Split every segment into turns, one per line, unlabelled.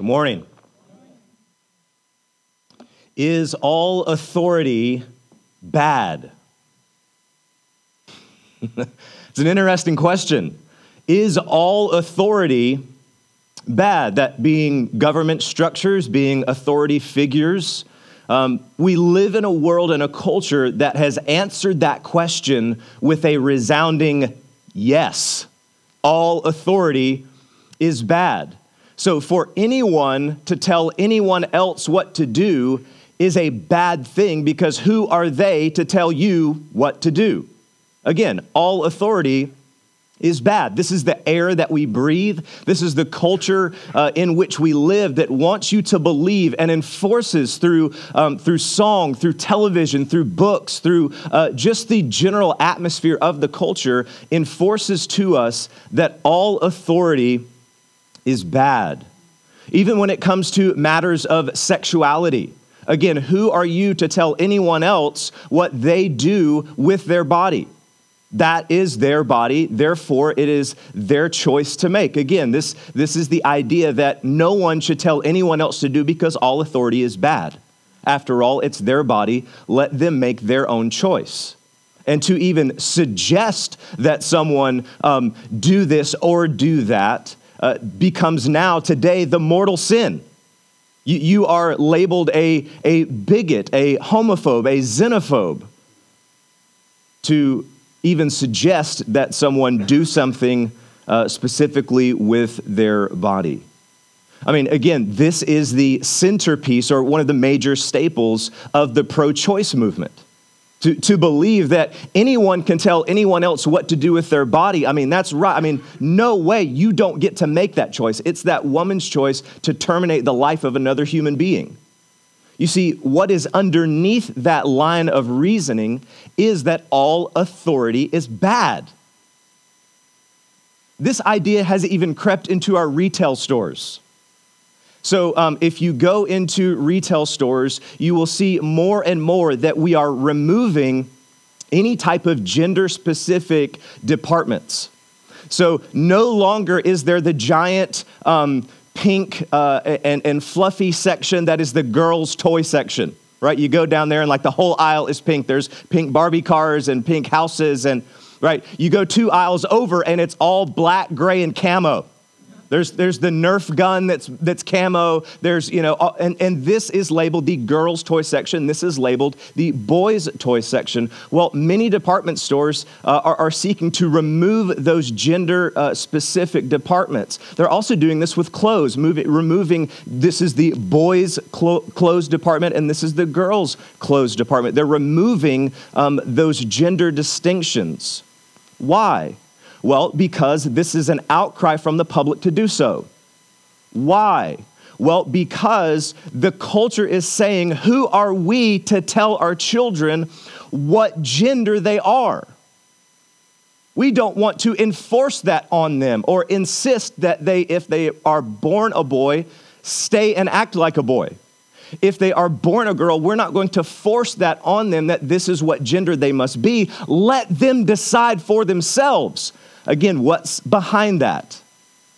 Good morning. Is all authority bad? it's an interesting question. Is all authority bad? That being government structures, being authority figures. Um, we live in a world and a culture that has answered that question with a resounding yes. All authority is bad. So, for anyone to tell anyone else what to do is a bad thing because who are they to tell you what to do? Again, all authority is bad. This is the air that we breathe. This is the culture uh, in which we live that wants you to believe and enforces through, um, through song, through television, through books, through uh, just the general atmosphere of the culture, enforces to us that all authority is bad. Even when it comes to matters of sexuality. Again, who are you to tell anyone else what they do with their body? That is their body, therefore, it is their choice to make. Again, this, this is the idea that no one should tell anyone else to do because all authority is bad. After all, it's their body, let them make their own choice. And to even suggest that someone um, do this or do that uh, becomes now, today, the mortal sin. You, you are labeled a, a bigot, a homophobe, a xenophobe. To even suggest that someone do something uh, specifically with their body. I mean, again, this is the centerpiece or one of the major staples of the pro choice movement. To, to believe that anyone can tell anyone else what to do with their body, I mean, that's right. I mean, no way you don't get to make that choice. It's that woman's choice to terminate the life of another human being. You see, what is underneath that line of reasoning is that all authority is bad. This idea has even crept into our retail stores. So, um, if you go into retail stores, you will see more and more that we are removing any type of gender specific departments. So, no longer is there the giant um, pink uh, and, and fluffy section that is the girls' toy section, right? You go down there and like the whole aisle is pink. There's pink Barbie cars and pink houses, and right? You go two aisles over and it's all black, gray, and camo. There's, there's the Nerf gun that's, that's camo. There's, you know, and, and this is labeled the girls' toy section. This is labeled the boys' toy section. Well, many department stores uh, are, are, seeking to remove those gender uh, specific departments. They're also doing this with clothes, moving, removing this is the boys' clo- clothes department and this is the girls' clothes department. They're removing um, those gender distinctions. Why? Well, because this is an outcry from the public to do so. Why? Well, because the culture is saying, who are we to tell our children what gender they are? We don't want to enforce that on them or insist that they, if they are born a boy, stay and act like a boy. If they are born a girl, we're not going to force that on them that this is what gender they must be. Let them decide for themselves. Again, what's behind that?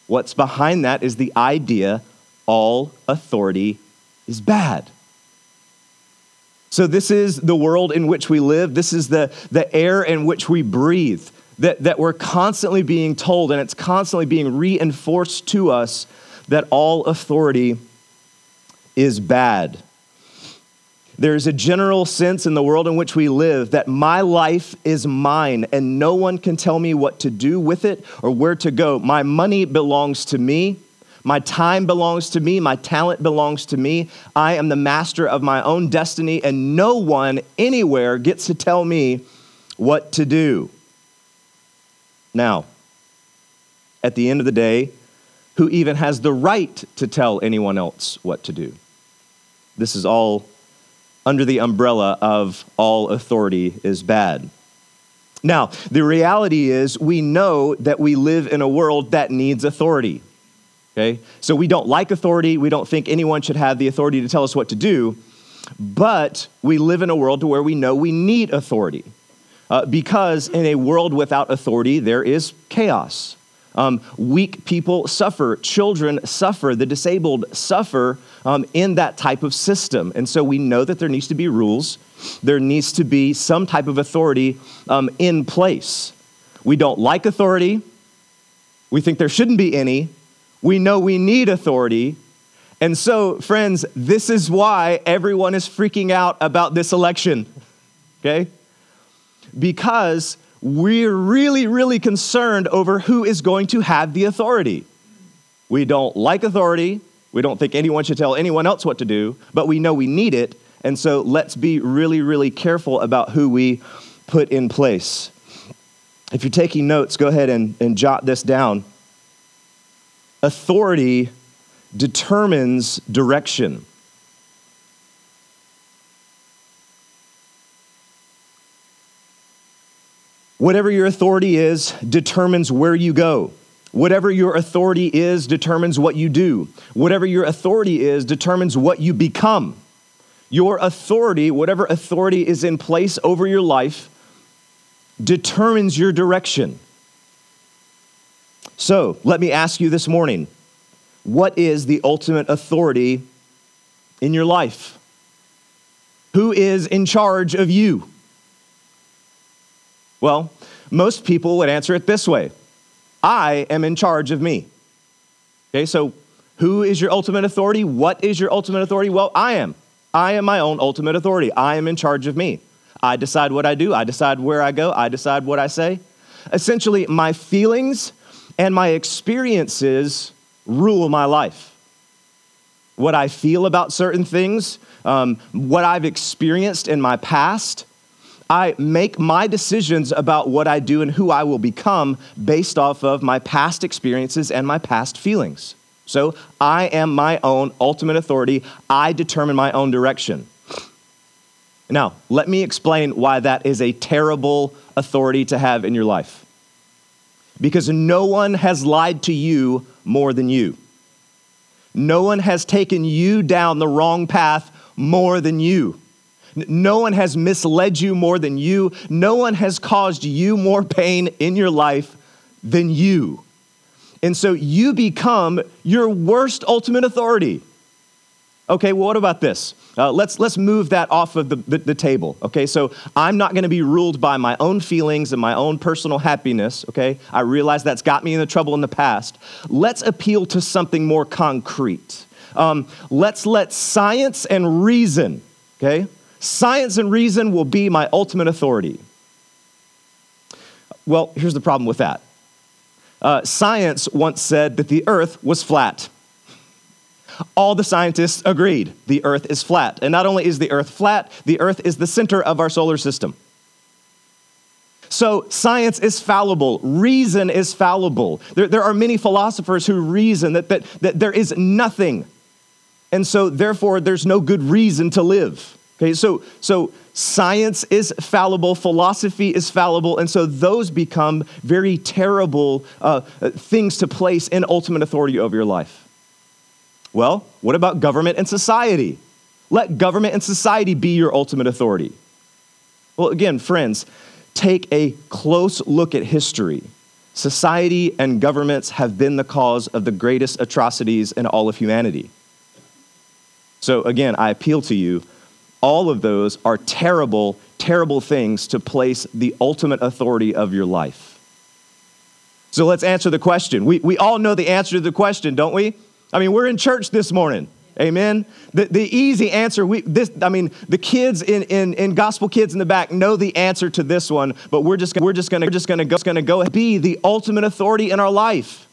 What's behind that is the idea all authority is bad. So, this is the world in which we live. This is the, the air in which we breathe, that, that we're constantly being told, and it's constantly being reinforced to us that all authority is bad. There's a general sense in the world in which we live that my life is mine and no one can tell me what to do with it or where to go. My money belongs to me. My time belongs to me. My talent belongs to me. I am the master of my own destiny, and no one anywhere gets to tell me what to do. Now, at the end of the day, who even has the right to tell anyone else what to do? This is all under the umbrella of all authority is bad. Now, the reality is we know that we live in a world that needs authority. Okay? So we don't like authority. We don't think anyone should have the authority to tell us what to do. But we live in a world to where we know we need authority. Uh, because in a world without authority, there is chaos. Um, weak people suffer, children suffer, the disabled suffer um, in that type of system. And so we know that there needs to be rules, there needs to be some type of authority um, in place. We don't like authority, we think there shouldn't be any, we know we need authority. And so, friends, this is why everyone is freaking out about this election, okay? Because we're really, really concerned over who is going to have the authority. We don't like authority. We don't think anyone should tell anyone else what to do, but we know we need it. And so let's be really, really careful about who we put in place. If you're taking notes, go ahead and, and jot this down. Authority determines direction. Whatever your authority is determines where you go. Whatever your authority is determines what you do. Whatever your authority is determines what you become. Your authority, whatever authority is in place over your life, determines your direction. So, let me ask you this morning what is the ultimate authority in your life? Who is in charge of you? Well, most people would answer it this way I am in charge of me. Okay, so who is your ultimate authority? What is your ultimate authority? Well, I am. I am my own ultimate authority. I am in charge of me. I decide what I do, I decide where I go, I decide what I say. Essentially, my feelings and my experiences rule my life. What I feel about certain things, um, what I've experienced in my past, I make my decisions about what I do and who I will become based off of my past experiences and my past feelings. So I am my own ultimate authority. I determine my own direction. Now, let me explain why that is a terrible authority to have in your life. Because no one has lied to you more than you. No one has taken you down the wrong path more than you. No one has misled you more than you. No one has caused you more pain in your life than you. And so you become your worst ultimate authority. Okay, well, what about this? Uh, let's, let's move that off of the, the, the table. Okay, so I'm not going to be ruled by my own feelings and my own personal happiness. Okay, I realize that's got me in the trouble in the past. Let's appeal to something more concrete. Um, let's let science and reason, okay, Science and reason will be my ultimate authority. Well, here's the problem with that. Uh, science once said that the earth was flat. All the scientists agreed the earth is flat. And not only is the earth flat, the earth is the center of our solar system. So, science is fallible, reason is fallible. There, there are many philosophers who reason that, that, that there is nothing. And so, therefore, there's no good reason to live. Okay, so, so science is fallible, philosophy is fallible, and so those become very terrible uh, things to place in ultimate authority over your life. Well, what about government and society? Let government and society be your ultimate authority. Well, again, friends, take a close look at history. Society and governments have been the cause of the greatest atrocities in all of humanity. So, again, I appeal to you all of those are terrible, terrible things to place the ultimate authority of your life. So let's answer the question. We, we all know the answer to the question, don't we? I mean, we're in church this morning. Amen. The, the easy answer, we, this, I mean, the kids in, in, in gospel kids in the back know the answer to this one, but we're just, we're just gonna, we're just gonna go, gonna go be the ultimate authority in our life.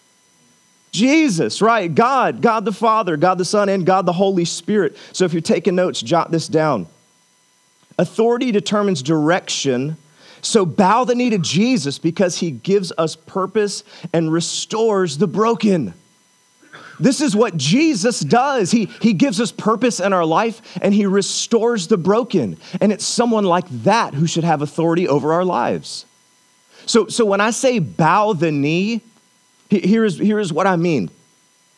Jesus, right? God, God the Father, God the Son, and God the Holy Spirit. So if you're taking notes, jot this down. Authority determines direction. So bow the knee to Jesus because he gives us purpose and restores the broken. This is what Jesus does. He, he gives us purpose in our life and he restores the broken. And it's someone like that who should have authority over our lives. So, so when I say bow the knee, here is, here is what I mean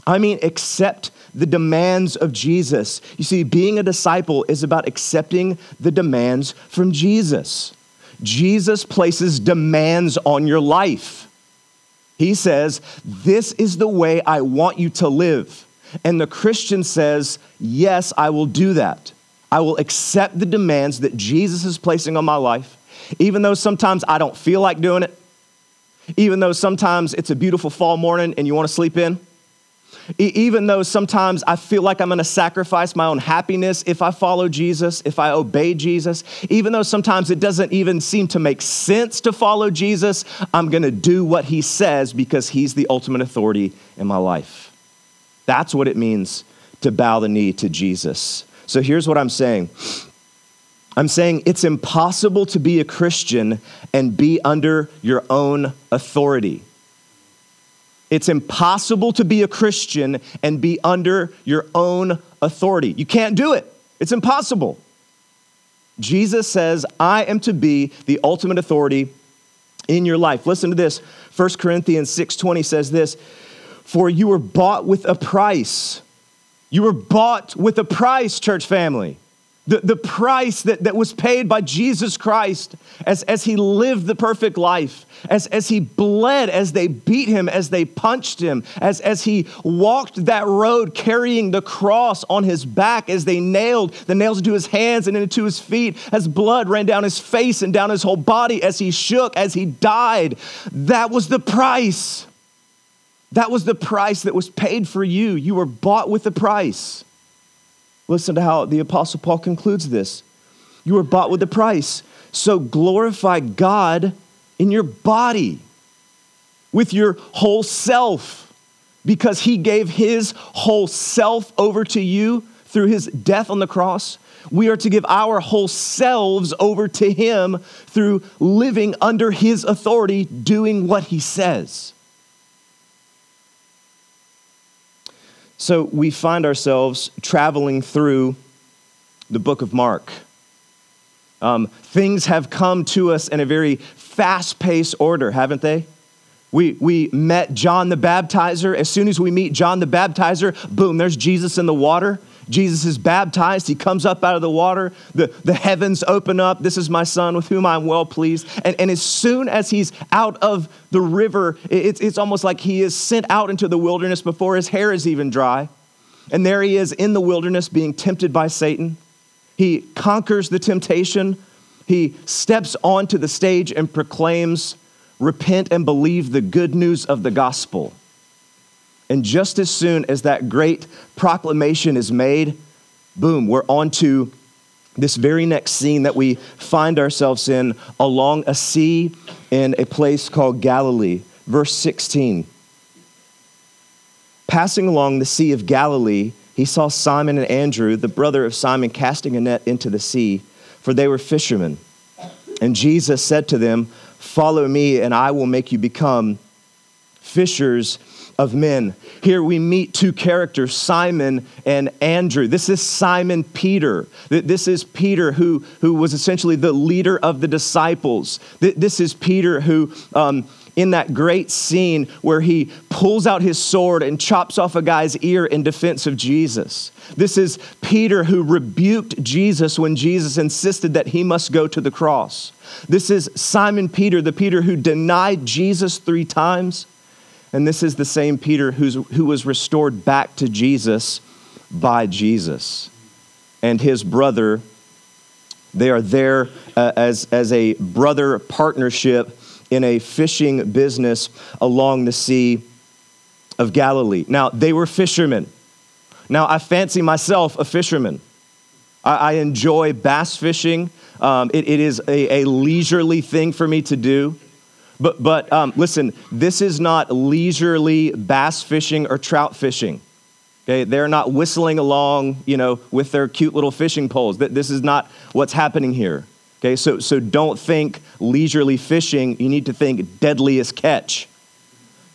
I mean, accept the demands of Jesus. You see, being a disciple is about accepting the demands from Jesus. Jesus places demands on your life. He says, This is the way I want you to live. And the Christian says, Yes, I will do that. I will accept the demands that Jesus is placing on my life, even though sometimes I don't feel like doing it, even though sometimes it's a beautiful fall morning and you want to sleep in even though sometimes I feel like I'm going to sacrifice my own happiness if I follow Jesus, if I obey Jesus, even though sometimes it doesn't even seem to make sense to follow Jesus, I'm going to do what he says because he's the ultimate authority in my life. That's what it means to bow the knee to Jesus. So here's what I'm saying. I'm saying it's impossible to be a Christian and be under your own authority. It's impossible to be a Christian and be under your own authority. You can't do it, it's impossible. Jesus says, I am to be the ultimate authority in your life. Listen to this. 1 Corinthians 6:20 says this, "For you were bought with a price." You were bought with a price, church family the, the price that, that was paid by Jesus Christ as, as he lived the perfect life, as, as he bled, as they beat him, as they punched him, as, as he walked that road carrying the cross on his back, as they nailed the nails into his hands and into his feet, as blood ran down his face and down his whole body, as he shook, as he died. That was the price. That was the price that was paid for you. You were bought with a price. Listen to how the Apostle Paul concludes this. You were bought with a price. So glorify God in your body, with your whole self, because he gave his whole self over to you through his death on the cross. We are to give our whole selves over to him through living under his authority, doing what he says. So we find ourselves traveling through the book of Mark. Um, things have come to us in a very fast paced order, haven't they? We, we met John the Baptizer. As soon as we meet John the Baptizer, boom, there's Jesus in the water. Jesus is baptized. He comes up out of the water. The, the heavens open up. This is my son with whom I'm well pleased. And, and as soon as he's out of the river, it's, it's almost like he is sent out into the wilderness before his hair is even dry. And there he is in the wilderness being tempted by Satan. He conquers the temptation. He steps onto the stage and proclaims, Repent and believe the good news of the gospel. And just as soon as that great proclamation is made, boom, we're on to this very next scene that we find ourselves in along a sea in a place called Galilee. Verse 16. Passing along the Sea of Galilee, he saw Simon and Andrew, the brother of Simon, casting a net into the sea, for they were fishermen. And Jesus said to them, Follow me, and I will make you become fishers of men. Here we meet two characters, Simon and Andrew. This is Simon Peter. This is Peter who, who was essentially the leader of the disciples. This is Peter who. Um, in that great scene where he pulls out his sword and chops off a guy's ear in defense of Jesus. This is Peter who rebuked Jesus when Jesus insisted that he must go to the cross. This is Simon Peter, the Peter who denied Jesus three times and this is the same Peter who's, who was restored back to Jesus by Jesus. And his brother, they are there uh, as, as a brother partnership in a fishing business along the Sea of Galilee. Now, they were fishermen. Now, I fancy myself a fisherman. I, I enjoy bass fishing. Um, it, it is a, a leisurely thing for me to do. But, but um, listen, this is not leisurely bass fishing or trout fishing. Okay, they're not whistling along, you know, with their cute little fishing poles. This is not what's happening here. Okay, so, so don't think leisurely fishing. You need to think deadliest catch.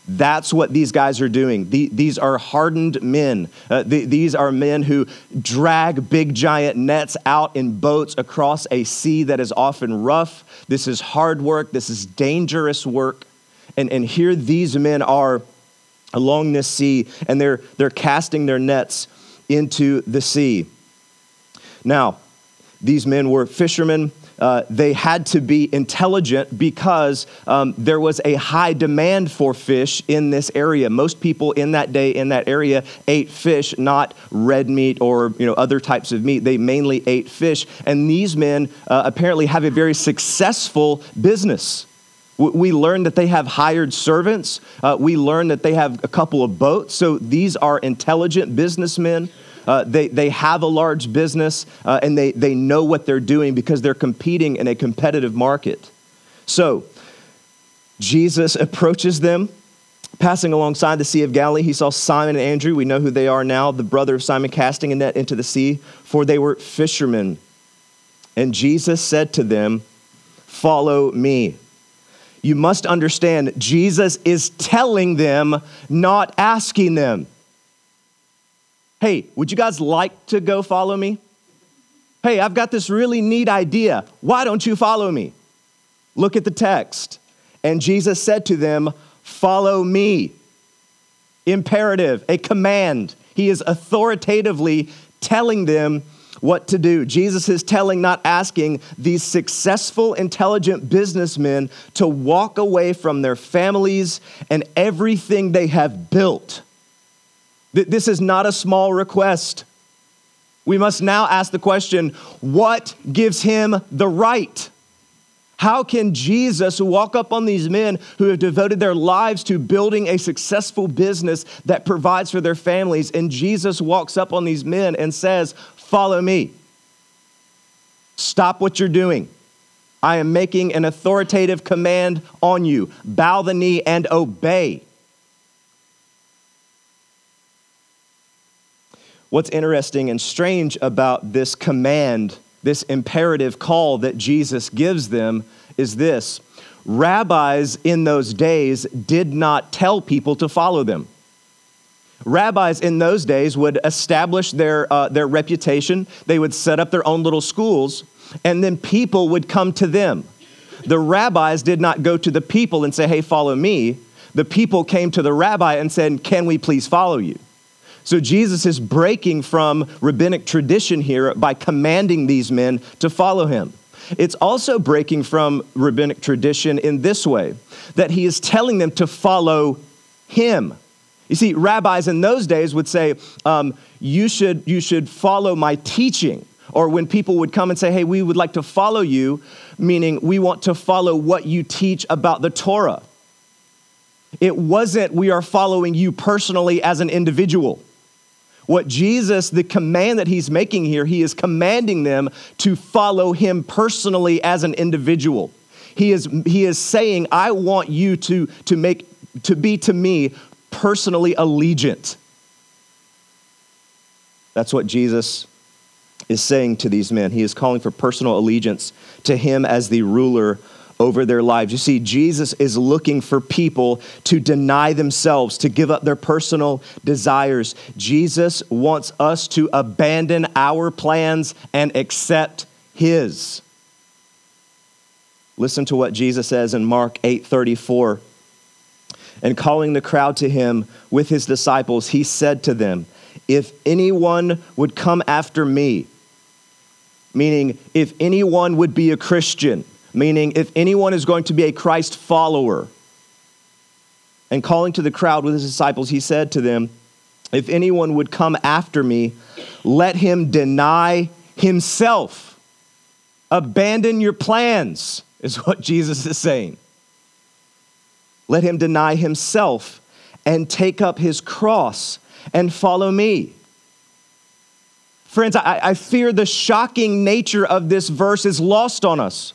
That's what these guys are doing. these are hardened men. Uh, these are men who drag big giant nets out in boats across a sea that is often rough. This is hard work. This is dangerous work. And, and here these men are along this sea, and they're, they're casting their nets into the sea. Now, these men were fishermen. Uh, they had to be intelligent because um, there was a high demand for fish in this area. Most people in that day in that area ate fish, not red meat or you know other types of meat. They mainly ate fish, and these men uh, apparently have a very successful business. We learn that they have hired servants. Uh, we learn that they have a couple of boats. So these are intelligent businessmen. Uh, they, they have a large business uh, and they, they know what they're doing because they're competing in a competitive market. So, Jesus approaches them. Passing alongside the Sea of Galilee, he saw Simon and Andrew. We know who they are now, the brother of Simon, casting a net into the sea, for they were fishermen. And Jesus said to them, Follow me. You must understand, Jesus is telling them, not asking them. Hey, would you guys like to go follow me? Hey, I've got this really neat idea. Why don't you follow me? Look at the text. And Jesus said to them, Follow me. Imperative, a command. He is authoritatively telling them what to do. Jesus is telling, not asking, these successful, intelligent businessmen to walk away from their families and everything they have built this is not a small request. We must now ask the question what gives him the right? How can Jesus walk up on these men who have devoted their lives to building a successful business that provides for their families? And Jesus walks up on these men and says, Follow me. Stop what you're doing. I am making an authoritative command on you. Bow the knee and obey. What's interesting and strange about this command, this imperative call that Jesus gives them, is this rabbis in those days did not tell people to follow them. Rabbis in those days would establish their, uh, their reputation, they would set up their own little schools, and then people would come to them. The rabbis did not go to the people and say, Hey, follow me. The people came to the rabbi and said, Can we please follow you? So Jesus is breaking from rabbinic tradition here by commanding these men to follow him. It's also breaking from rabbinic tradition in this way that he is telling them to follow him. You see, rabbis in those days would say, um, you, should, you should follow my teaching. Or when people would come and say, hey, we would like to follow you, meaning we want to follow what you teach about the Torah. It wasn't we are following you personally as an individual. What Jesus, the command that he's making here, he is commanding them to follow him personally as an individual. He is, he is saying, I want you to, to, make, to be to me personally allegiant. That's what Jesus is saying to these men. He is calling for personal allegiance to him as the ruler over their lives. You see, Jesus is looking for people to deny themselves, to give up their personal desires. Jesus wants us to abandon our plans and accept his. Listen to what Jesus says in Mark 8:34. And calling the crowd to him with his disciples, he said to them, "If anyone would come after me, meaning if anyone would be a Christian, meaning if anyone is going to be a Christ follower. And calling to the crowd with his disciples, he said to them, If anyone would come after me, let him deny himself. Abandon your plans, is what Jesus is saying. Let him deny himself and take up his cross and follow me. Friends, I, I, fear the shocking nature of this verse is lost on us.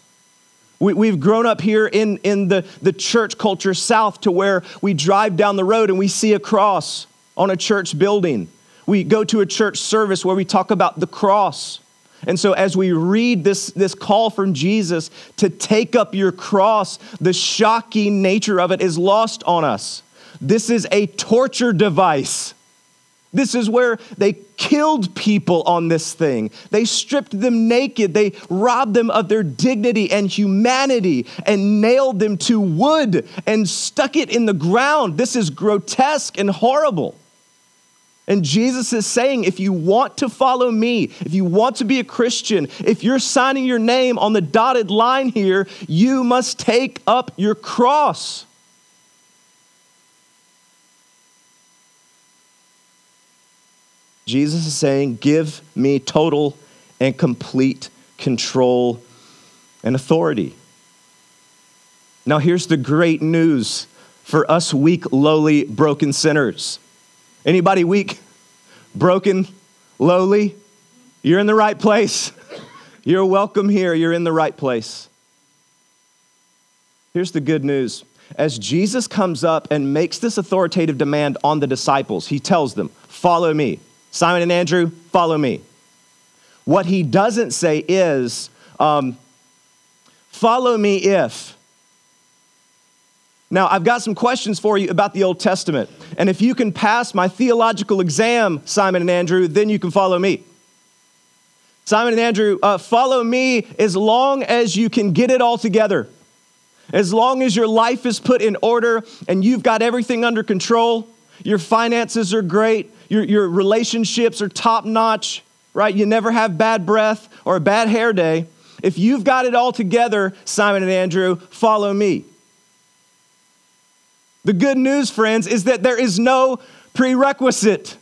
We, have grown up here in, in the, the church culture south to where we drive down the road and we see a cross on a church building. We go to a church service where we talk about the cross. And so, as we read this, this call from Jesus to take up your cross, the shocking nature of it is lost on us. This is a torture device. This is where they killed people on this thing. They stripped them naked. They robbed them of their dignity and humanity and nailed them to wood and stuck it in the ground. This is grotesque and horrible. And Jesus is saying, if you want to follow me, if you want to be a Christian, if you're signing your name on the dotted line here, you must take up your cross. Jesus is saying, Give me total and complete control and authority. Now, here's the great news for us weak, lowly, broken sinners. Anybody weak, broken, lowly? You're in the right place. You're welcome here. You're in the right place. Here's the good news. As Jesus comes up and makes this authoritative demand on the disciples, he tells them, Follow me. Simon and Andrew, follow me. What he doesn't say is, um, Follow me if. Now, I've got some questions for you about the Old Testament. And if you can pass my theological exam, Simon and Andrew, then you can follow me. Simon and Andrew, uh, follow me as long as you can get it all together. As long as your life is put in order and you've got everything under control, your finances are great, your, your relationships are top notch, right? You never have bad breath or a bad hair day. If you've got it all together, Simon and Andrew, follow me. The good news, friends, is that there is no prerequisite.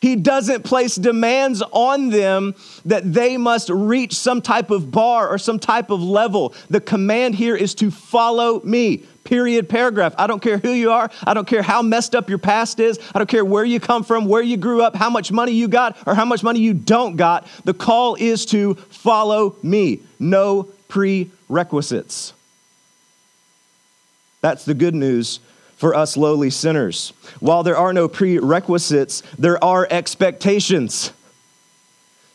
He doesn't place demands on them that they must reach some type of bar or some type of level. The command here is to follow me. Period, paragraph. I don't care who you are. I don't care how messed up your past is. I don't care where you come from, where you grew up, how much money you got, or how much money you don't got. The call is to follow me. No prerequisites. That's the good news for us lowly sinners. While there are no prerequisites, there are expectations.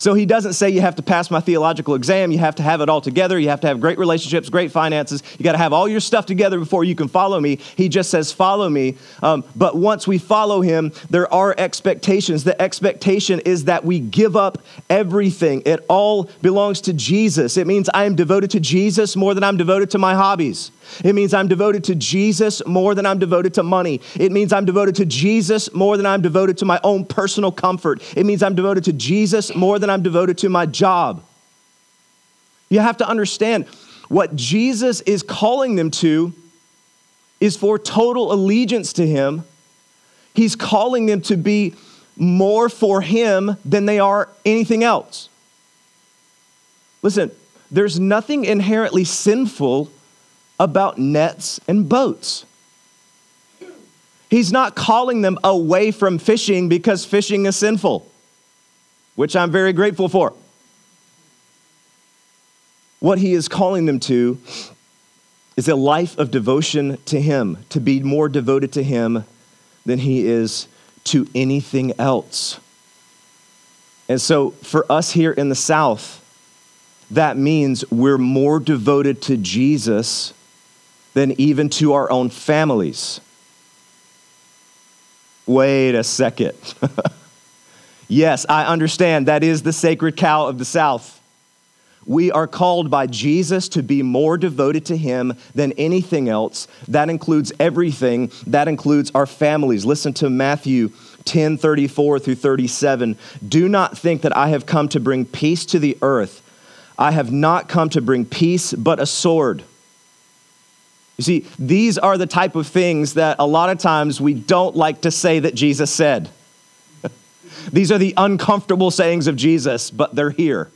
So he doesn't say you have to pass my theological exam, you have to have it all together, you have to have great relationships, great finances, you got to have all your stuff together before you can follow me. He just says, Follow me. Um, but once we follow him, there are expectations. The expectation is that we give up everything, it all belongs to Jesus. It means I am devoted to Jesus more than I'm devoted to my hobbies. It means I'm devoted to Jesus more than I'm devoted to money. It means I'm devoted to Jesus more than I'm devoted to my own personal comfort. It means I'm devoted to Jesus more than I'm devoted to my job. You have to understand what Jesus is calling them to is for total allegiance to Him. He's calling them to be more for Him than they are anything else. Listen, there's nothing inherently sinful about nets and boats. He's not calling them away from fishing because fishing is sinful, which I'm very grateful for. What he is calling them to is a life of devotion to him, to be more devoted to him than he is to anything else. And so, for us here in the South, that means we're more devoted to Jesus than even to our own families. Wait a second. yes, I understand that is the sacred cow of the South. We are called by Jesus to be more devoted to Him than anything else. That includes everything, that includes our families. Listen to Matthew 10 34 through 37. Do not think that I have come to bring peace to the earth. I have not come to bring peace, but a sword. You see, these are the type of things that a lot of times we don't like to say that Jesus said. these are the uncomfortable sayings of Jesus, but they're here.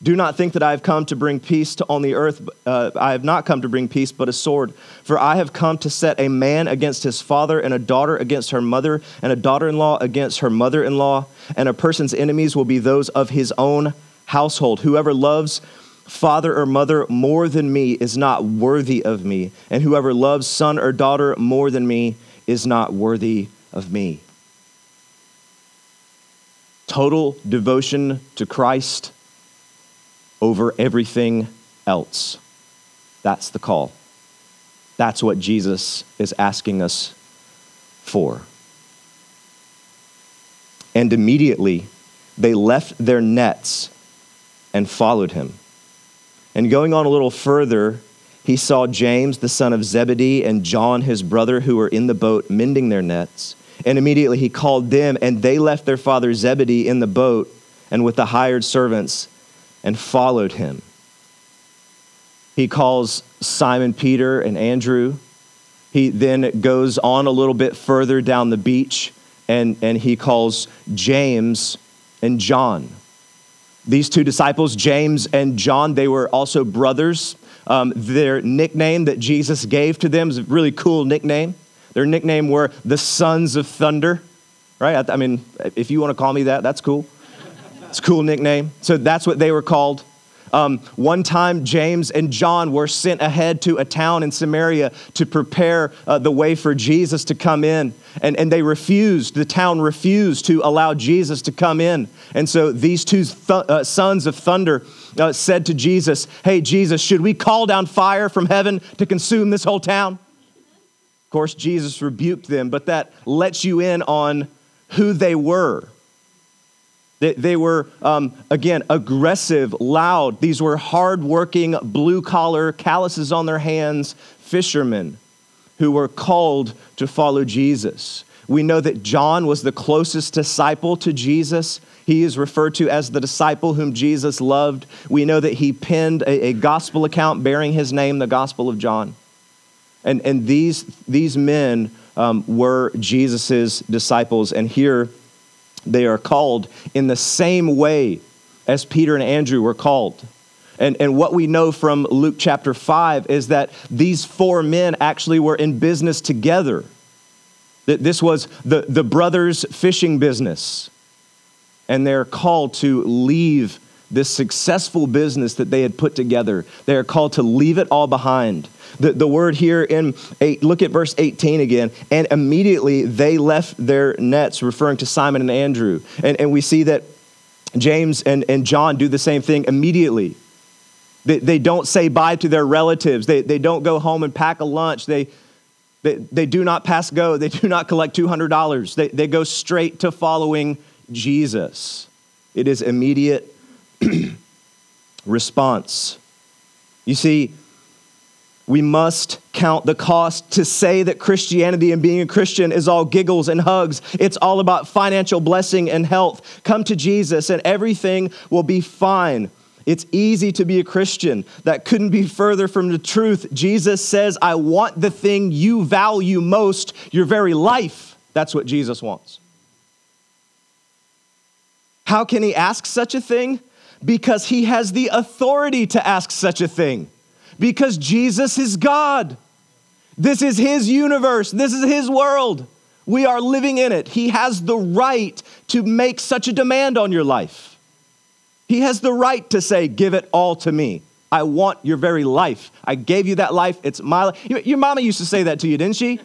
Do not think that I have come to bring peace to on the earth. Uh, I have not come to bring peace, but a sword. For I have come to set a man against his father, and a daughter against her mother, and a daughter in law against her mother in law. And a person's enemies will be those of his own household. Whoever loves father or mother more than me is not worthy of me, and whoever loves son or daughter more than me is not worthy of me. Total devotion to Christ over everything else. That's the call. That's what Jesus is asking us for. And immediately they left their nets and followed him. And going on a little further, he saw James, the son of Zebedee, and John, his brother, who were in the boat mending their nets. And immediately he called them, and they left their father Zebedee in the boat and with the hired servants and followed him. He calls Simon Peter and Andrew. He then goes on a little bit further down the beach and, and he calls James and John. These two disciples, James and John, they were also brothers. Um, their nickname that Jesus gave to them is a really cool nickname. Their nickname were the Sons of Thunder, right? I, I mean, if you want to call me that, that's cool. It's a cool nickname. So that's what they were called. Um, one time, James and John were sent ahead to a town in Samaria to prepare uh, the way for Jesus to come in. And, and they refused, the town refused to allow Jesus to come in. And so these two th- uh, sons of thunder uh, said to Jesus, Hey, Jesus, should we call down fire from heaven to consume this whole town? Of course, Jesus rebuked them, but that lets you in on who they were. They, they were, um, again, aggressive, loud. These were hardworking, blue collar, calluses on their hands fishermen who were called to follow Jesus. We know that John was the closest disciple to Jesus. He is referred to as the disciple whom Jesus loved. We know that he penned a, a gospel account bearing his name, the Gospel of John. And, and these, these men um, were Jesus' disciples. And here, they are called in the same way as Peter and Andrew were called. And, and what we know from Luke chapter 5 is that these four men actually were in business together. That this was the, the brothers' fishing business. And they're called to leave this successful business that they had put together. They are called to leave it all behind. The, the word here in eight, look at verse 18 again. And immediately they left their nets, referring to Simon and Andrew. And, and we see that James and, and John do the same thing immediately. They, they don't say bye to their relatives, they, they don't go home and pack a lunch. They, they, they do not pass go, they do not collect $200. They, they go straight to following Jesus. It is immediate response. You see, we must count the cost to say that Christianity and being a Christian is all giggles and hugs. It's all about financial blessing and health. Come to Jesus and everything will be fine. It's easy to be a Christian. That couldn't be further from the truth. Jesus says, I want the thing you value most, your very life. That's what Jesus wants. How can he ask such a thing? Because he has the authority to ask such a thing. Because Jesus is God. This is his universe, this is his world. We are living in it. He has the right to make such a demand on your life. He has the right to say, Give it all to me. I want your very life. I gave you that life. It's my life. Your mama used to say that to you, didn't she?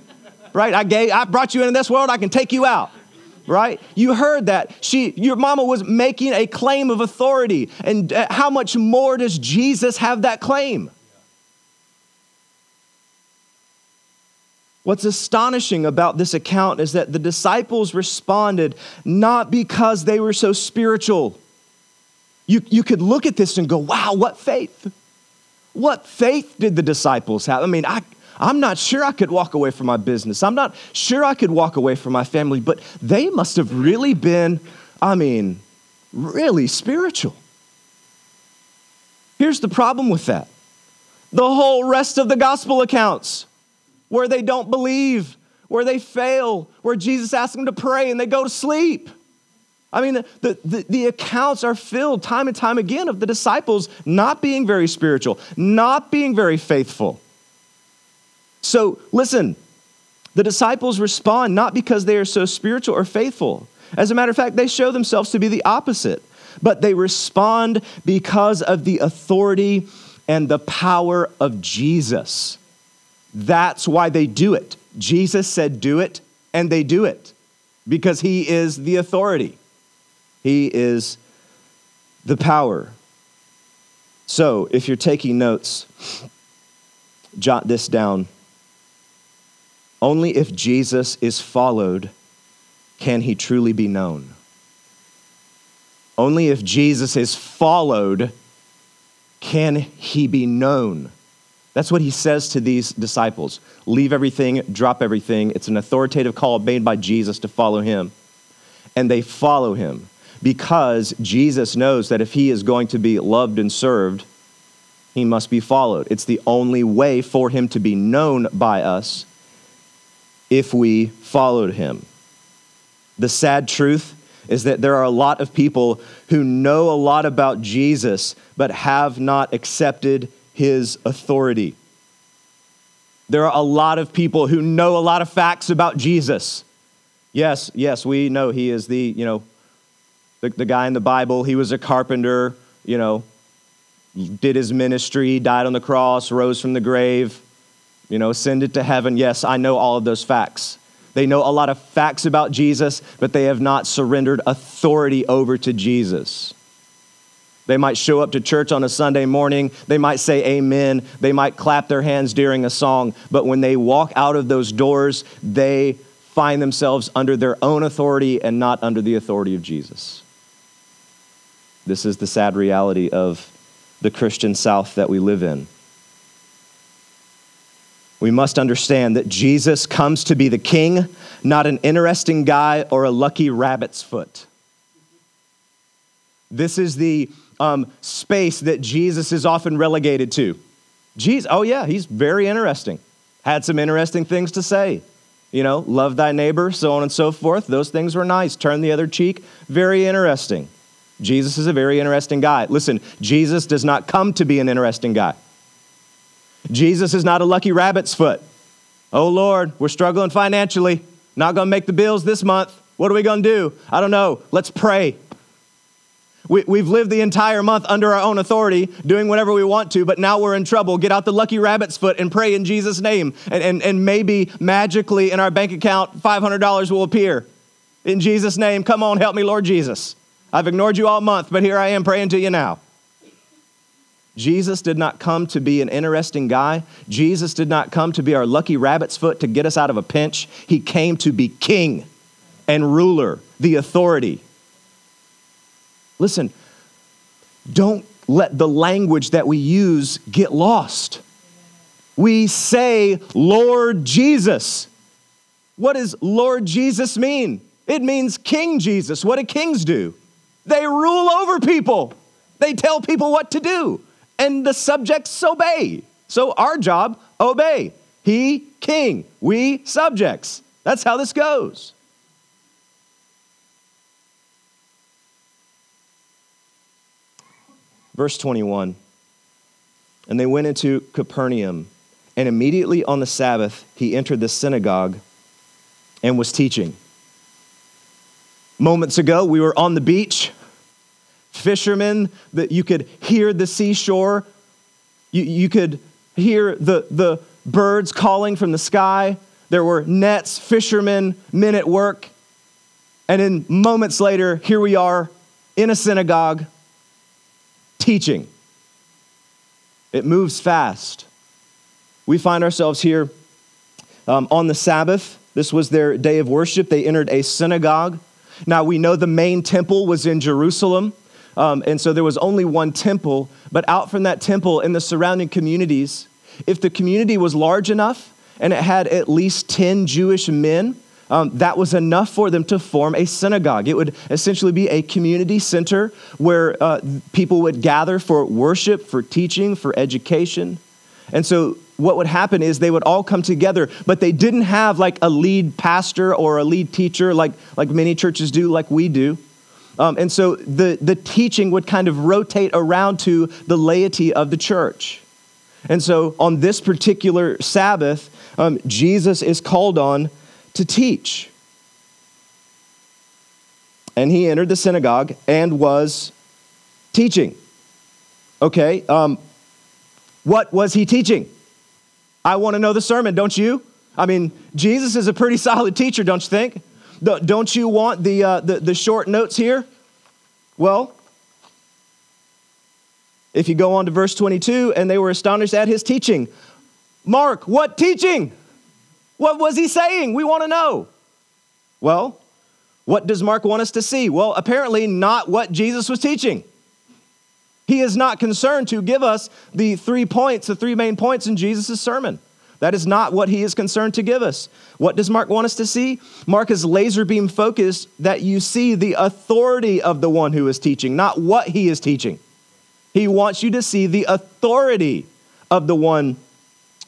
Right? I gave I brought you into this world, I can take you out right? You heard that. She, your mama was making a claim of authority. And uh, how much more does Jesus have that claim? What's astonishing about this account is that the disciples responded not because they were so spiritual. You, you could look at this and go, wow, what faith? What faith did the disciples have? I mean, I, I'm not sure I could walk away from my business. I'm not sure I could walk away from my family, but they must have really been, I mean, really spiritual. Here's the problem with that the whole rest of the gospel accounts where they don't believe, where they fail, where Jesus asks them to pray and they go to sleep. I mean, the, the, the, accounts are filled time and time again of the disciples not being very spiritual, not being very faithful. So listen, the disciples respond not because they are so spiritual or faithful. As a matter of fact, they show themselves to be the opposite, but they respond because of the authority and the power of Jesus. That's why they do it. Jesus said, Do it, and they do it because he is the authority, he is the power. So, if you're taking notes, jot this down. Only if Jesus is followed can he truly be known. Only if Jesus is followed can he be known. That's what he says to these disciples leave everything, drop everything. It's an authoritative call made by Jesus to follow him. And they follow him because Jesus knows that if he is going to be loved and served, he must be followed. It's the only way for him to be known by us if we followed him. The sad truth is that there are a lot of people who know a lot about Jesus but have not accepted his authority. There are a lot of people who know a lot of facts about Jesus. Yes, yes, we know he is the, you know, the, the guy in the Bible. He was a carpenter, you know, did his ministry, died on the cross, rose from the grave, you know, send it to heaven. Yes, I know all of those facts. They know a lot of facts about Jesus, but they have not surrendered authority over to Jesus. They might show up to church on a Sunday morning. They might say amen. They might clap their hands during a song. But when they walk out of those doors, they find themselves under their own authority and not under the authority of Jesus. This is the sad reality of the Christian South that we live in. We must understand that Jesus comes to be the king, not an interesting guy or a lucky rabbit's foot. This is the um, space that Jesus is often relegated to. Jesus, oh yeah, he's very interesting. Had some interesting things to say. You know, love thy neighbor, so on and so forth. Those things were nice. Turn the other cheek, very interesting. Jesus is a very interesting guy. Listen, Jesus does not come to be an interesting guy. Jesus is not a lucky rabbit's foot. Oh Lord, we're struggling financially. Not going to make the bills this month. What are we going to do? I don't know. Let's pray. We, have lived the entire month under our own authority, doing whatever we want to, but now we're in trouble. Get out the lucky rabbit's foot and pray in Jesus' name. And, and, and maybe magically in our bank account, $500 will appear. In Jesus' name, come on, help me, Lord Jesus. I've ignored you all month, but here I am praying to you now. Jesus did not come to be an interesting guy. Jesus did not come to be our lucky rabbit's foot to get us out of a pinch. He came to be king and ruler, the authority. Listen, don't let the language that we use get lost. We say, Lord Jesus. What does Lord Jesus mean? It means King Jesus. What do kings do? They rule over people, they tell people what to do and the subjects obey. So our job, obey. He, king. We, subjects. That's how this goes. Verse 21 And they went into Capernaum, and immediately on the Sabbath he entered the synagogue and was teaching. Moments ago, we were on the beach fishermen, that you could hear the seashore, you, you could hear the, the birds calling from the sky. There were nets, fishermen, men at work. And then moments later, here we are in a synagogue teaching. It moves fast. We find ourselves here um, on the Sabbath. This was their day of worship. They entered a synagogue. Now, we know the main temple was in Jerusalem. Um, and so there was only one temple, but out from that temple in the surrounding communities, if the community was large enough and it had at least 10 Jewish men, um, that was enough for them to form a synagogue. It would essentially be a community center where uh, people would gather for worship, for teaching, for education. And so what would happen is they would all come together, but they didn't have like a lead pastor or a lead teacher like, like many churches do, like we do. Um, and so the, the teaching would kind of rotate around to the laity of the church. And so on this particular Sabbath, um, Jesus is called on to teach. And he entered the synagogue and was teaching. Okay, um, what was he teaching? I want to know the sermon, don't you? I mean, Jesus is a pretty solid teacher, don't you think? Don't you want the, uh, the, the short notes here? Well, if you go on to verse 22, and they were astonished at his teaching. Mark, what teaching? What was he saying? We want to know. Well, what does Mark want us to see? Well, apparently not what Jesus was teaching. He is not concerned to give us the three points, the three main points in Jesus' sermon. That is not what he is concerned to give us. What does Mark want us to see? Mark is laser beam focused that you see the authority of the one who is teaching, not what he is teaching. He wants you to see the authority of the one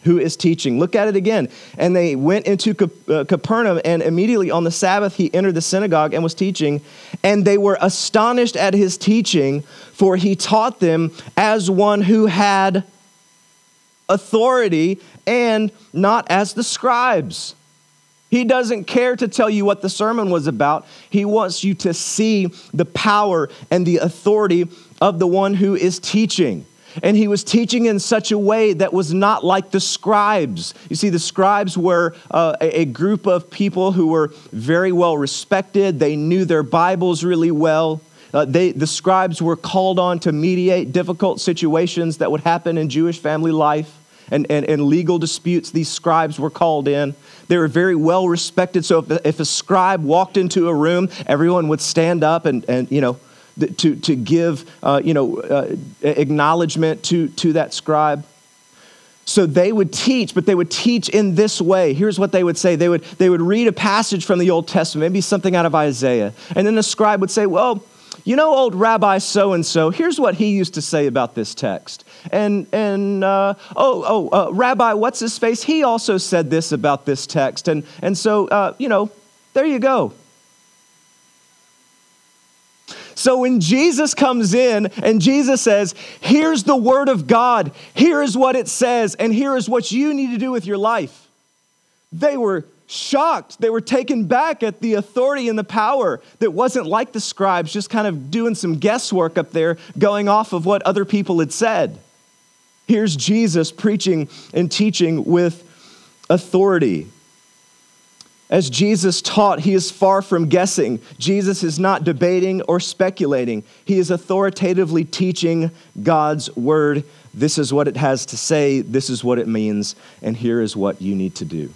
who is teaching. Look at it again. And they went into uh, Capernaum, and immediately on the Sabbath, he entered the synagogue and was teaching. And they were astonished at his teaching, for he taught them as one who had authority and not as the scribes. He doesn't care to tell you what the sermon was about. He wants you to see the power and the authority of the one who is teaching. And he was teaching in such a way that was not like the scribes. You see, the scribes were uh, a, group of people who were very well respected, they knew their Bibles really well. Uh, they, the scribes were called on to mediate difficult situations that would happen in Jewish family life and, and, and legal disputes. These scribes were called in. They were very well respected. So if, if a scribe walked into a room, everyone would stand up and, and you know, to, to give uh, you know, uh, acknowledgement to, to that scribe. So they would teach, but they would teach in this way. Here's what they would say they would, they would read a passage from the Old Testament, maybe something out of Isaiah. And then the scribe would say, Well, you know, old Rabbi so and so, here's what he used to say about this text. And, and uh, oh, oh, uh, Rabbi, what's his face? He also said this about this text. And, and so, uh, you know, there you go. So when Jesus comes in and Jesus says, Here's the word of God, here is what it says, and here is what you need to do with your life, they were shocked. They were taken back at the authority and the power that wasn't like the scribes, just kind of doing some guesswork up there, going off of what other people had said. Here's Jesus preaching and teaching with authority. As Jesus taught, he is far from guessing. Jesus is not debating or speculating. He is authoritatively teaching God's word. This is what it has to say, this is what it means, and here is what you need to do.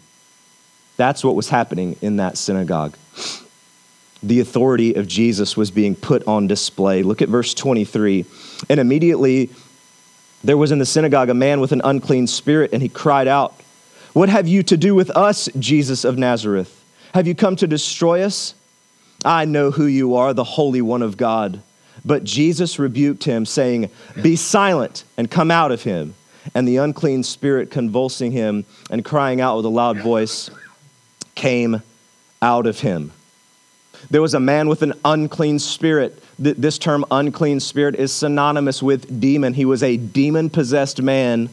That's what was happening in that synagogue. The authority of Jesus was being put on display. Look at verse 23. And immediately there was in the synagogue a man with an unclean spirit, and he cried out, what have you to do with us, Jesus of Nazareth? Have you come to destroy us? I know who you are, the Holy One of God. But Jesus rebuked him, saying, Be silent and come out of him. And the unclean spirit, convulsing him and crying out with a loud voice, came out of him. There was a man with an unclean spirit. This term, unclean spirit, is synonymous with demon. He was a demon possessed man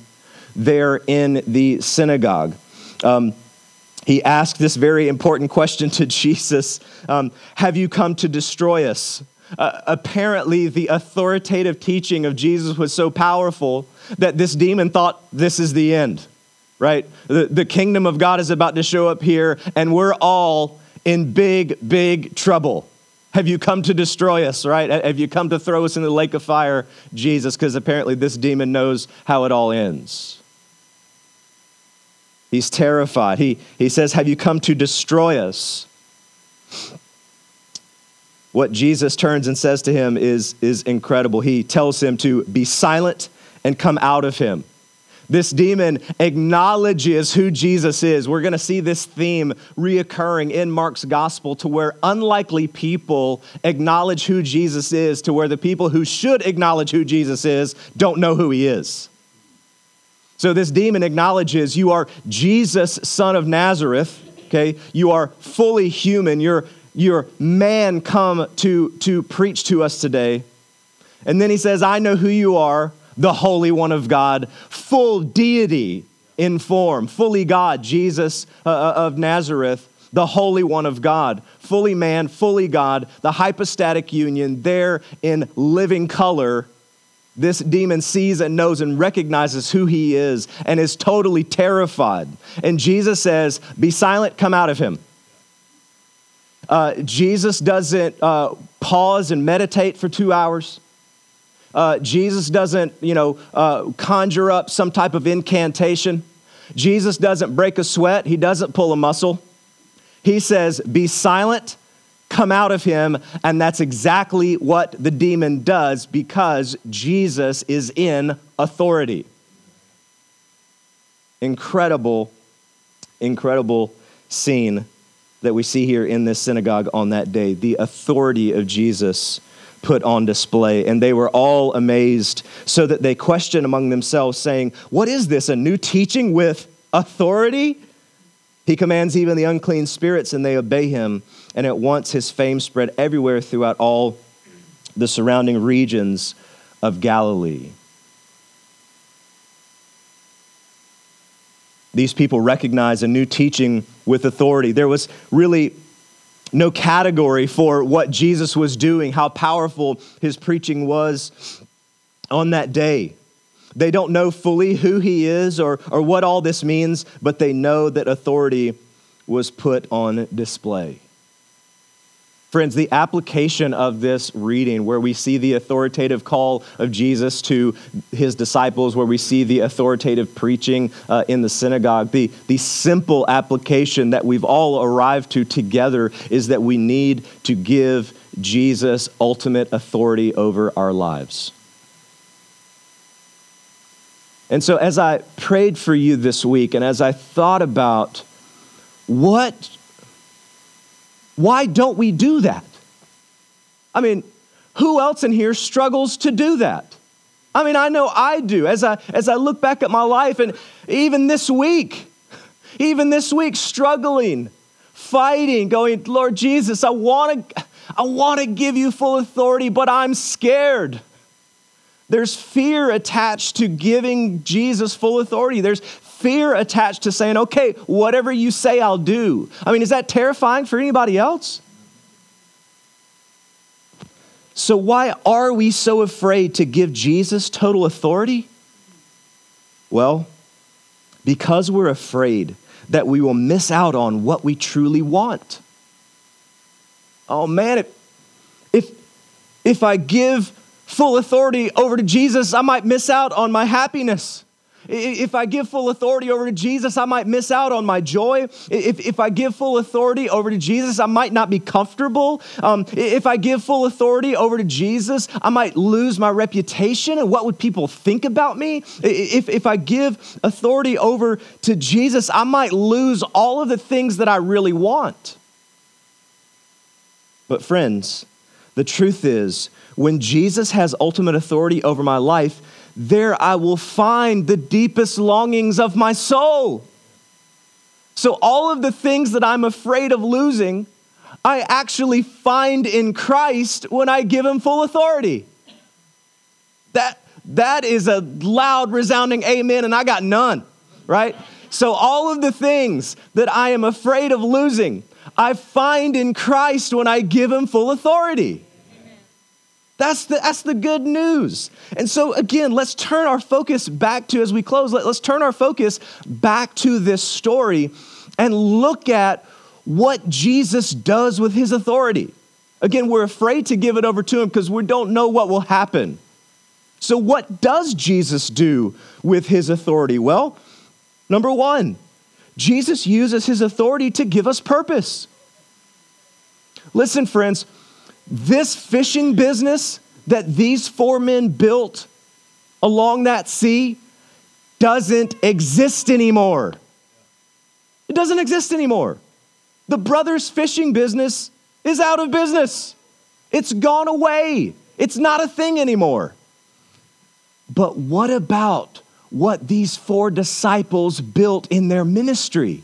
there in the synagogue. Um, he asked this very important question to Jesus um, Have you come to destroy us? Uh, apparently, the authoritative teaching of Jesus was so powerful that this demon thought this is the end, right? The, the kingdom of God is about to show up here, and we're all in big, big trouble. Have you come to destroy us, right? Have you come to throw us in the lake of fire, Jesus? Because apparently this demon knows how it all ends. He's terrified. He, he says, Have you come to destroy us? What Jesus turns and says to him is, is incredible. He tells him to be silent and come out of him. This demon acknowledges who Jesus is. We're going to see this theme reoccurring in Mark's gospel to where unlikely people acknowledge who Jesus is, to where the people who should acknowledge who Jesus is don't know who he is. So this demon acknowledges you are Jesus, son of Nazareth. Okay, you are fully human. You're, you're man come to, to preach to us today. And then he says, I know who you are, the Holy One of God, full deity in form, fully God, Jesus uh, uh of Nazareth, the Holy One of God, fully man, fully God, the hypostatic union there in living color this demon sees and knows and recognizes who he is and is totally terrified. And Jesus says, Be silent, come out of him. Uh, Jesus doesn't uh, pause and meditate for two hours. Uh, Jesus doesn't, you know, uh, conjure up some type of incantation. Jesus doesn't break a sweat. He doesn't pull a muscle. He says, Be silent, come out of him. And that's exactly what the demon does because Jesus is in authority. Incredible, incredible scene that we see here in this synagogue on that day. The authority of Jesus put on display. And they were all amazed, so that they questioned among themselves, saying, What is this? A new teaching with authority? He commands even the unclean spirits, and they obey him. And at once his fame spread everywhere throughout all the surrounding regions of Galilee. These people recognize a new teaching with authority. There was really no category for what Jesus was doing, how powerful his preaching was on that day. They don't know fully who he is or, or what all this means, but they know that authority was put on display. Friends, the application of this reading, where we see the authoritative call of Jesus to his disciples, where we see the authoritative preaching uh, in the synagogue, the, the simple application that we've all arrived to together is that we need to give Jesus ultimate authority over our lives. And so, as I prayed for you this week, and as I thought about what why don't we do that? I mean, who else in here struggles to do that? I mean, I know I do. As I, as I look back at my life, and even this week, even this week, struggling, fighting, going, Lord Jesus, I want to I want to give you full authority, but I'm scared. There's fear attached to giving Jesus full authority. There's fear attached to saying, okay, whatever you say, I'll do. I mean, is that terrifying for anybody else? So, why are we so afraid to give Jesus total authority? Well, because we're afraid that we will miss out on what we truly want. Oh man, if, if, I give full authority over to Jesus, I might miss out on my happiness. If I give full authority over to Jesus, I might miss out on my joy. If, if I give full authority over to Jesus, I might not be comfortable. Um, if I give full authority over to Jesus, I might lose my reputation. And what would people think about me? If, if I give authority over to Jesus, I might lose all of the things that I really want. But, friends, the truth is, when Jesus has ultimate authority over my life, there I will find the deepest longings of my soul. So, all of the things that I'm afraid of losing, I actually find in Christ when I give him full authority. That, that is a loud, resounding amen, and I got none, right? So, all of the things that I am afraid of losing, I find in Christ when I give him full authority. That's the, that's the good news. And so, again, let's turn our focus back to, as we close, let, let's turn our focus back to this story and look at what Jesus does with his authority. Again, we're afraid to give it over to him because we don't know what will happen. So, what does Jesus do with his authority? Well, number one, Jesus uses his authority to give us purpose. Listen, friends, this fishing business that these four men built along that sea doesn't exist anymore. It doesn't exist anymore. The brothers' fishing business is out of business. It's gone away. It's not a thing anymore. But what about what these four disciples built in their ministry?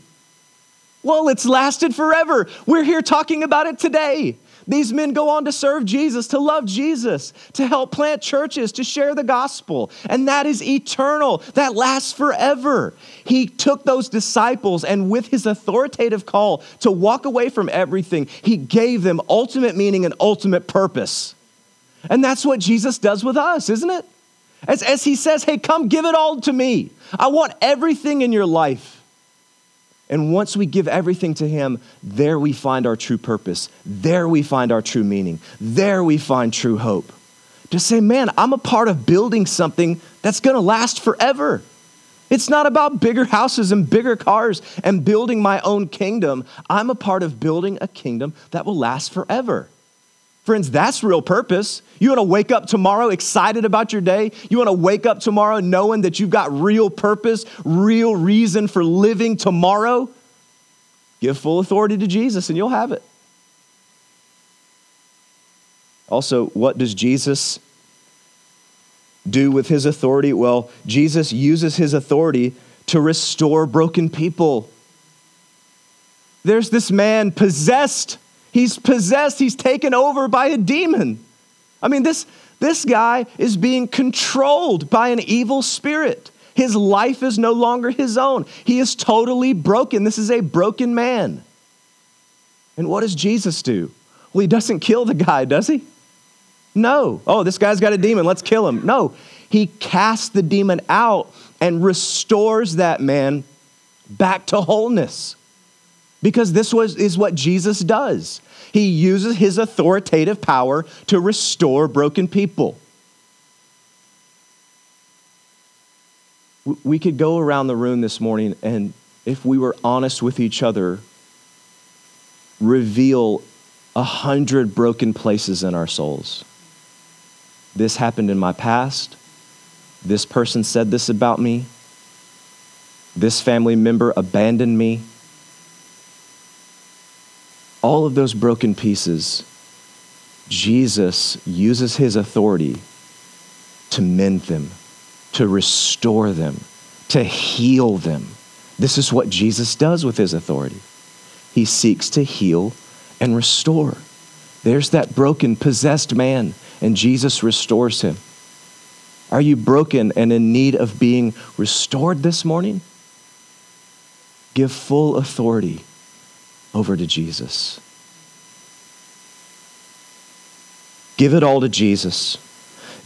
Well, it's lasted forever. We're here talking about it today. These men go on to serve Jesus, to love Jesus, to help plant churches, to share the gospel. And that is eternal, that lasts forever. He took those disciples and, with his authoritative call to walk away from everything, he gave them ultimate meaning and ultimate purpose. And that's what Jesus does with us, isn't it? As, as he says, hey, come give it all to me. I want everything in your life. And once we give everything to Him, there we find our true purpose. There we find our true meaning. There we find true hope. To say, man, I'm a part of building something that's to last forever. It's not about bigger houses and bigger cars and building my own kingdom. I'm a part of building a kingdom that will last forever. Friends, that's real purpose. You want to wake up tomorrow excited about your day? You want to wake up tomorrow knowing that you've got real purpose, real reason for living tomorrow? Give full authority to Jesus and you'll have it. Also, what does Jesus do with his authority? Well, Jesus uses his authority to restore broken people. There's this man possessed He's possessed, he's taken over by a demon. I mean, this, this guy is being controlled by an evil spirit. His life is no longer his own. He is totally broken. This is a broken man. And what does Jesus do? Well, he doesn't kill the guy, does he? No. Oh, this guy's got a demon. Let's kill him. No. He casts the demon out and restores that man back to wholeness. Because this was, is what Jesus does. He uses his authoritative power to restore broken people. We could go around the room this morning and, if we were honest with each other, reveal a hundred broken places in our souls. This happened in my past. This person said this about me. This family member abandoned me all of those broken pieces, Jesus uses his authority to mend them, to restore them, to heal them. This is what Jesus does with his authority. He seeks to heal and restore. There's that broken, possessed man, and Jesus restores him. Are you broken and in need of being restored this morning? Give full authority over to Jesus. Give it all to Jesus.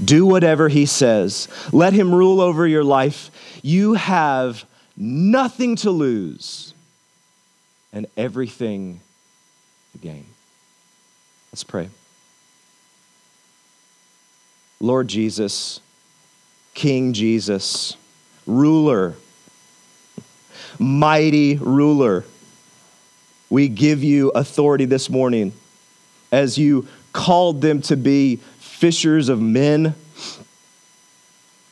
Do whatever he says. Let him rule over your life. You have nothing to lose and everything to gain. Let's pray. Lord Jesus, King Jesus, ruler, mighty ruler we give you authority this morning as you called them to be fishers of men.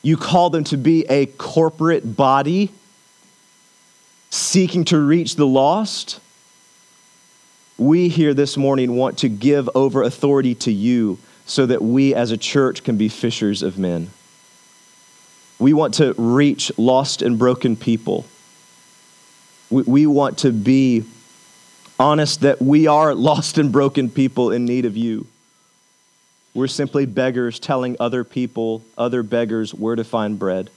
You call them to be a corporate body seeking to reach the lost. We here this morning want to give over authority to you so that we as a church can be fishers of men. We want to reach lost and broken people. We, we want to be honest that we are lost and broken people in need of you. We're simply beggars telling other people, other beggars, where to find bread.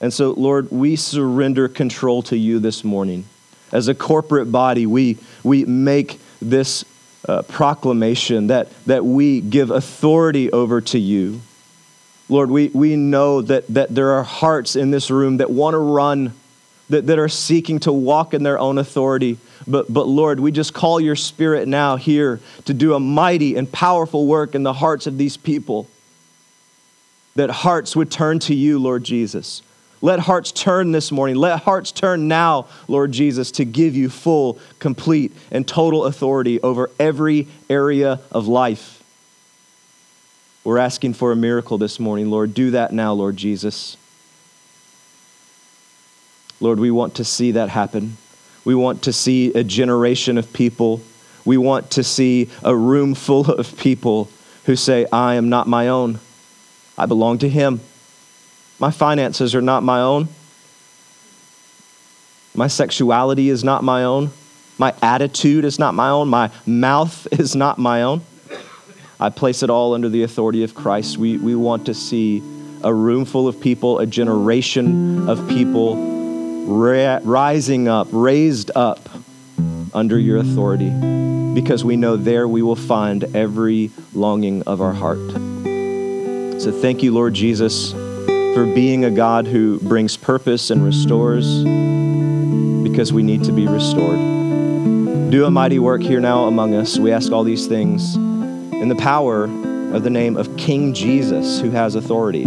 And so, Lord, we surrender control to you this morning. As a corporate body, we, we make this uh, proclamation that, that we give authority over to you. Lord, we, we know that, that there are hearts in this room that want to run, that, that are seeking to walk in their own authority. But, but Lord, we just call your spirit now here to do a mighty and powerful work in the hearts of these people. That hearts would turn to you, Lord Jesus. Let hearts turn this morning. Let hearts turn now, Lord Jesus, to give you full, complete, and total authority over every area of life. We're asking for a miracle this morning, Lord. Do that now, Lord Jesus. Lord, we want to see that happen. We want to see a generation of people. We want to see a room full of people who say, I am not my own. I belong to Him. My finances are not my own. My sexuality is not my own. My attitude is not my own. My mouth is not my own. I place it all under the authority of Christ. We, we want to see a room full of people, a generation of people ra- rising up, raised up under your authority, because we know there we will find every longing of our heart. So thank you, Lord Jesus, for being a God who brings purpose and restores, because we need to be restored. Do a mighty work here now among us. We ask all these things in the power of the name of King Jesus, who has authority.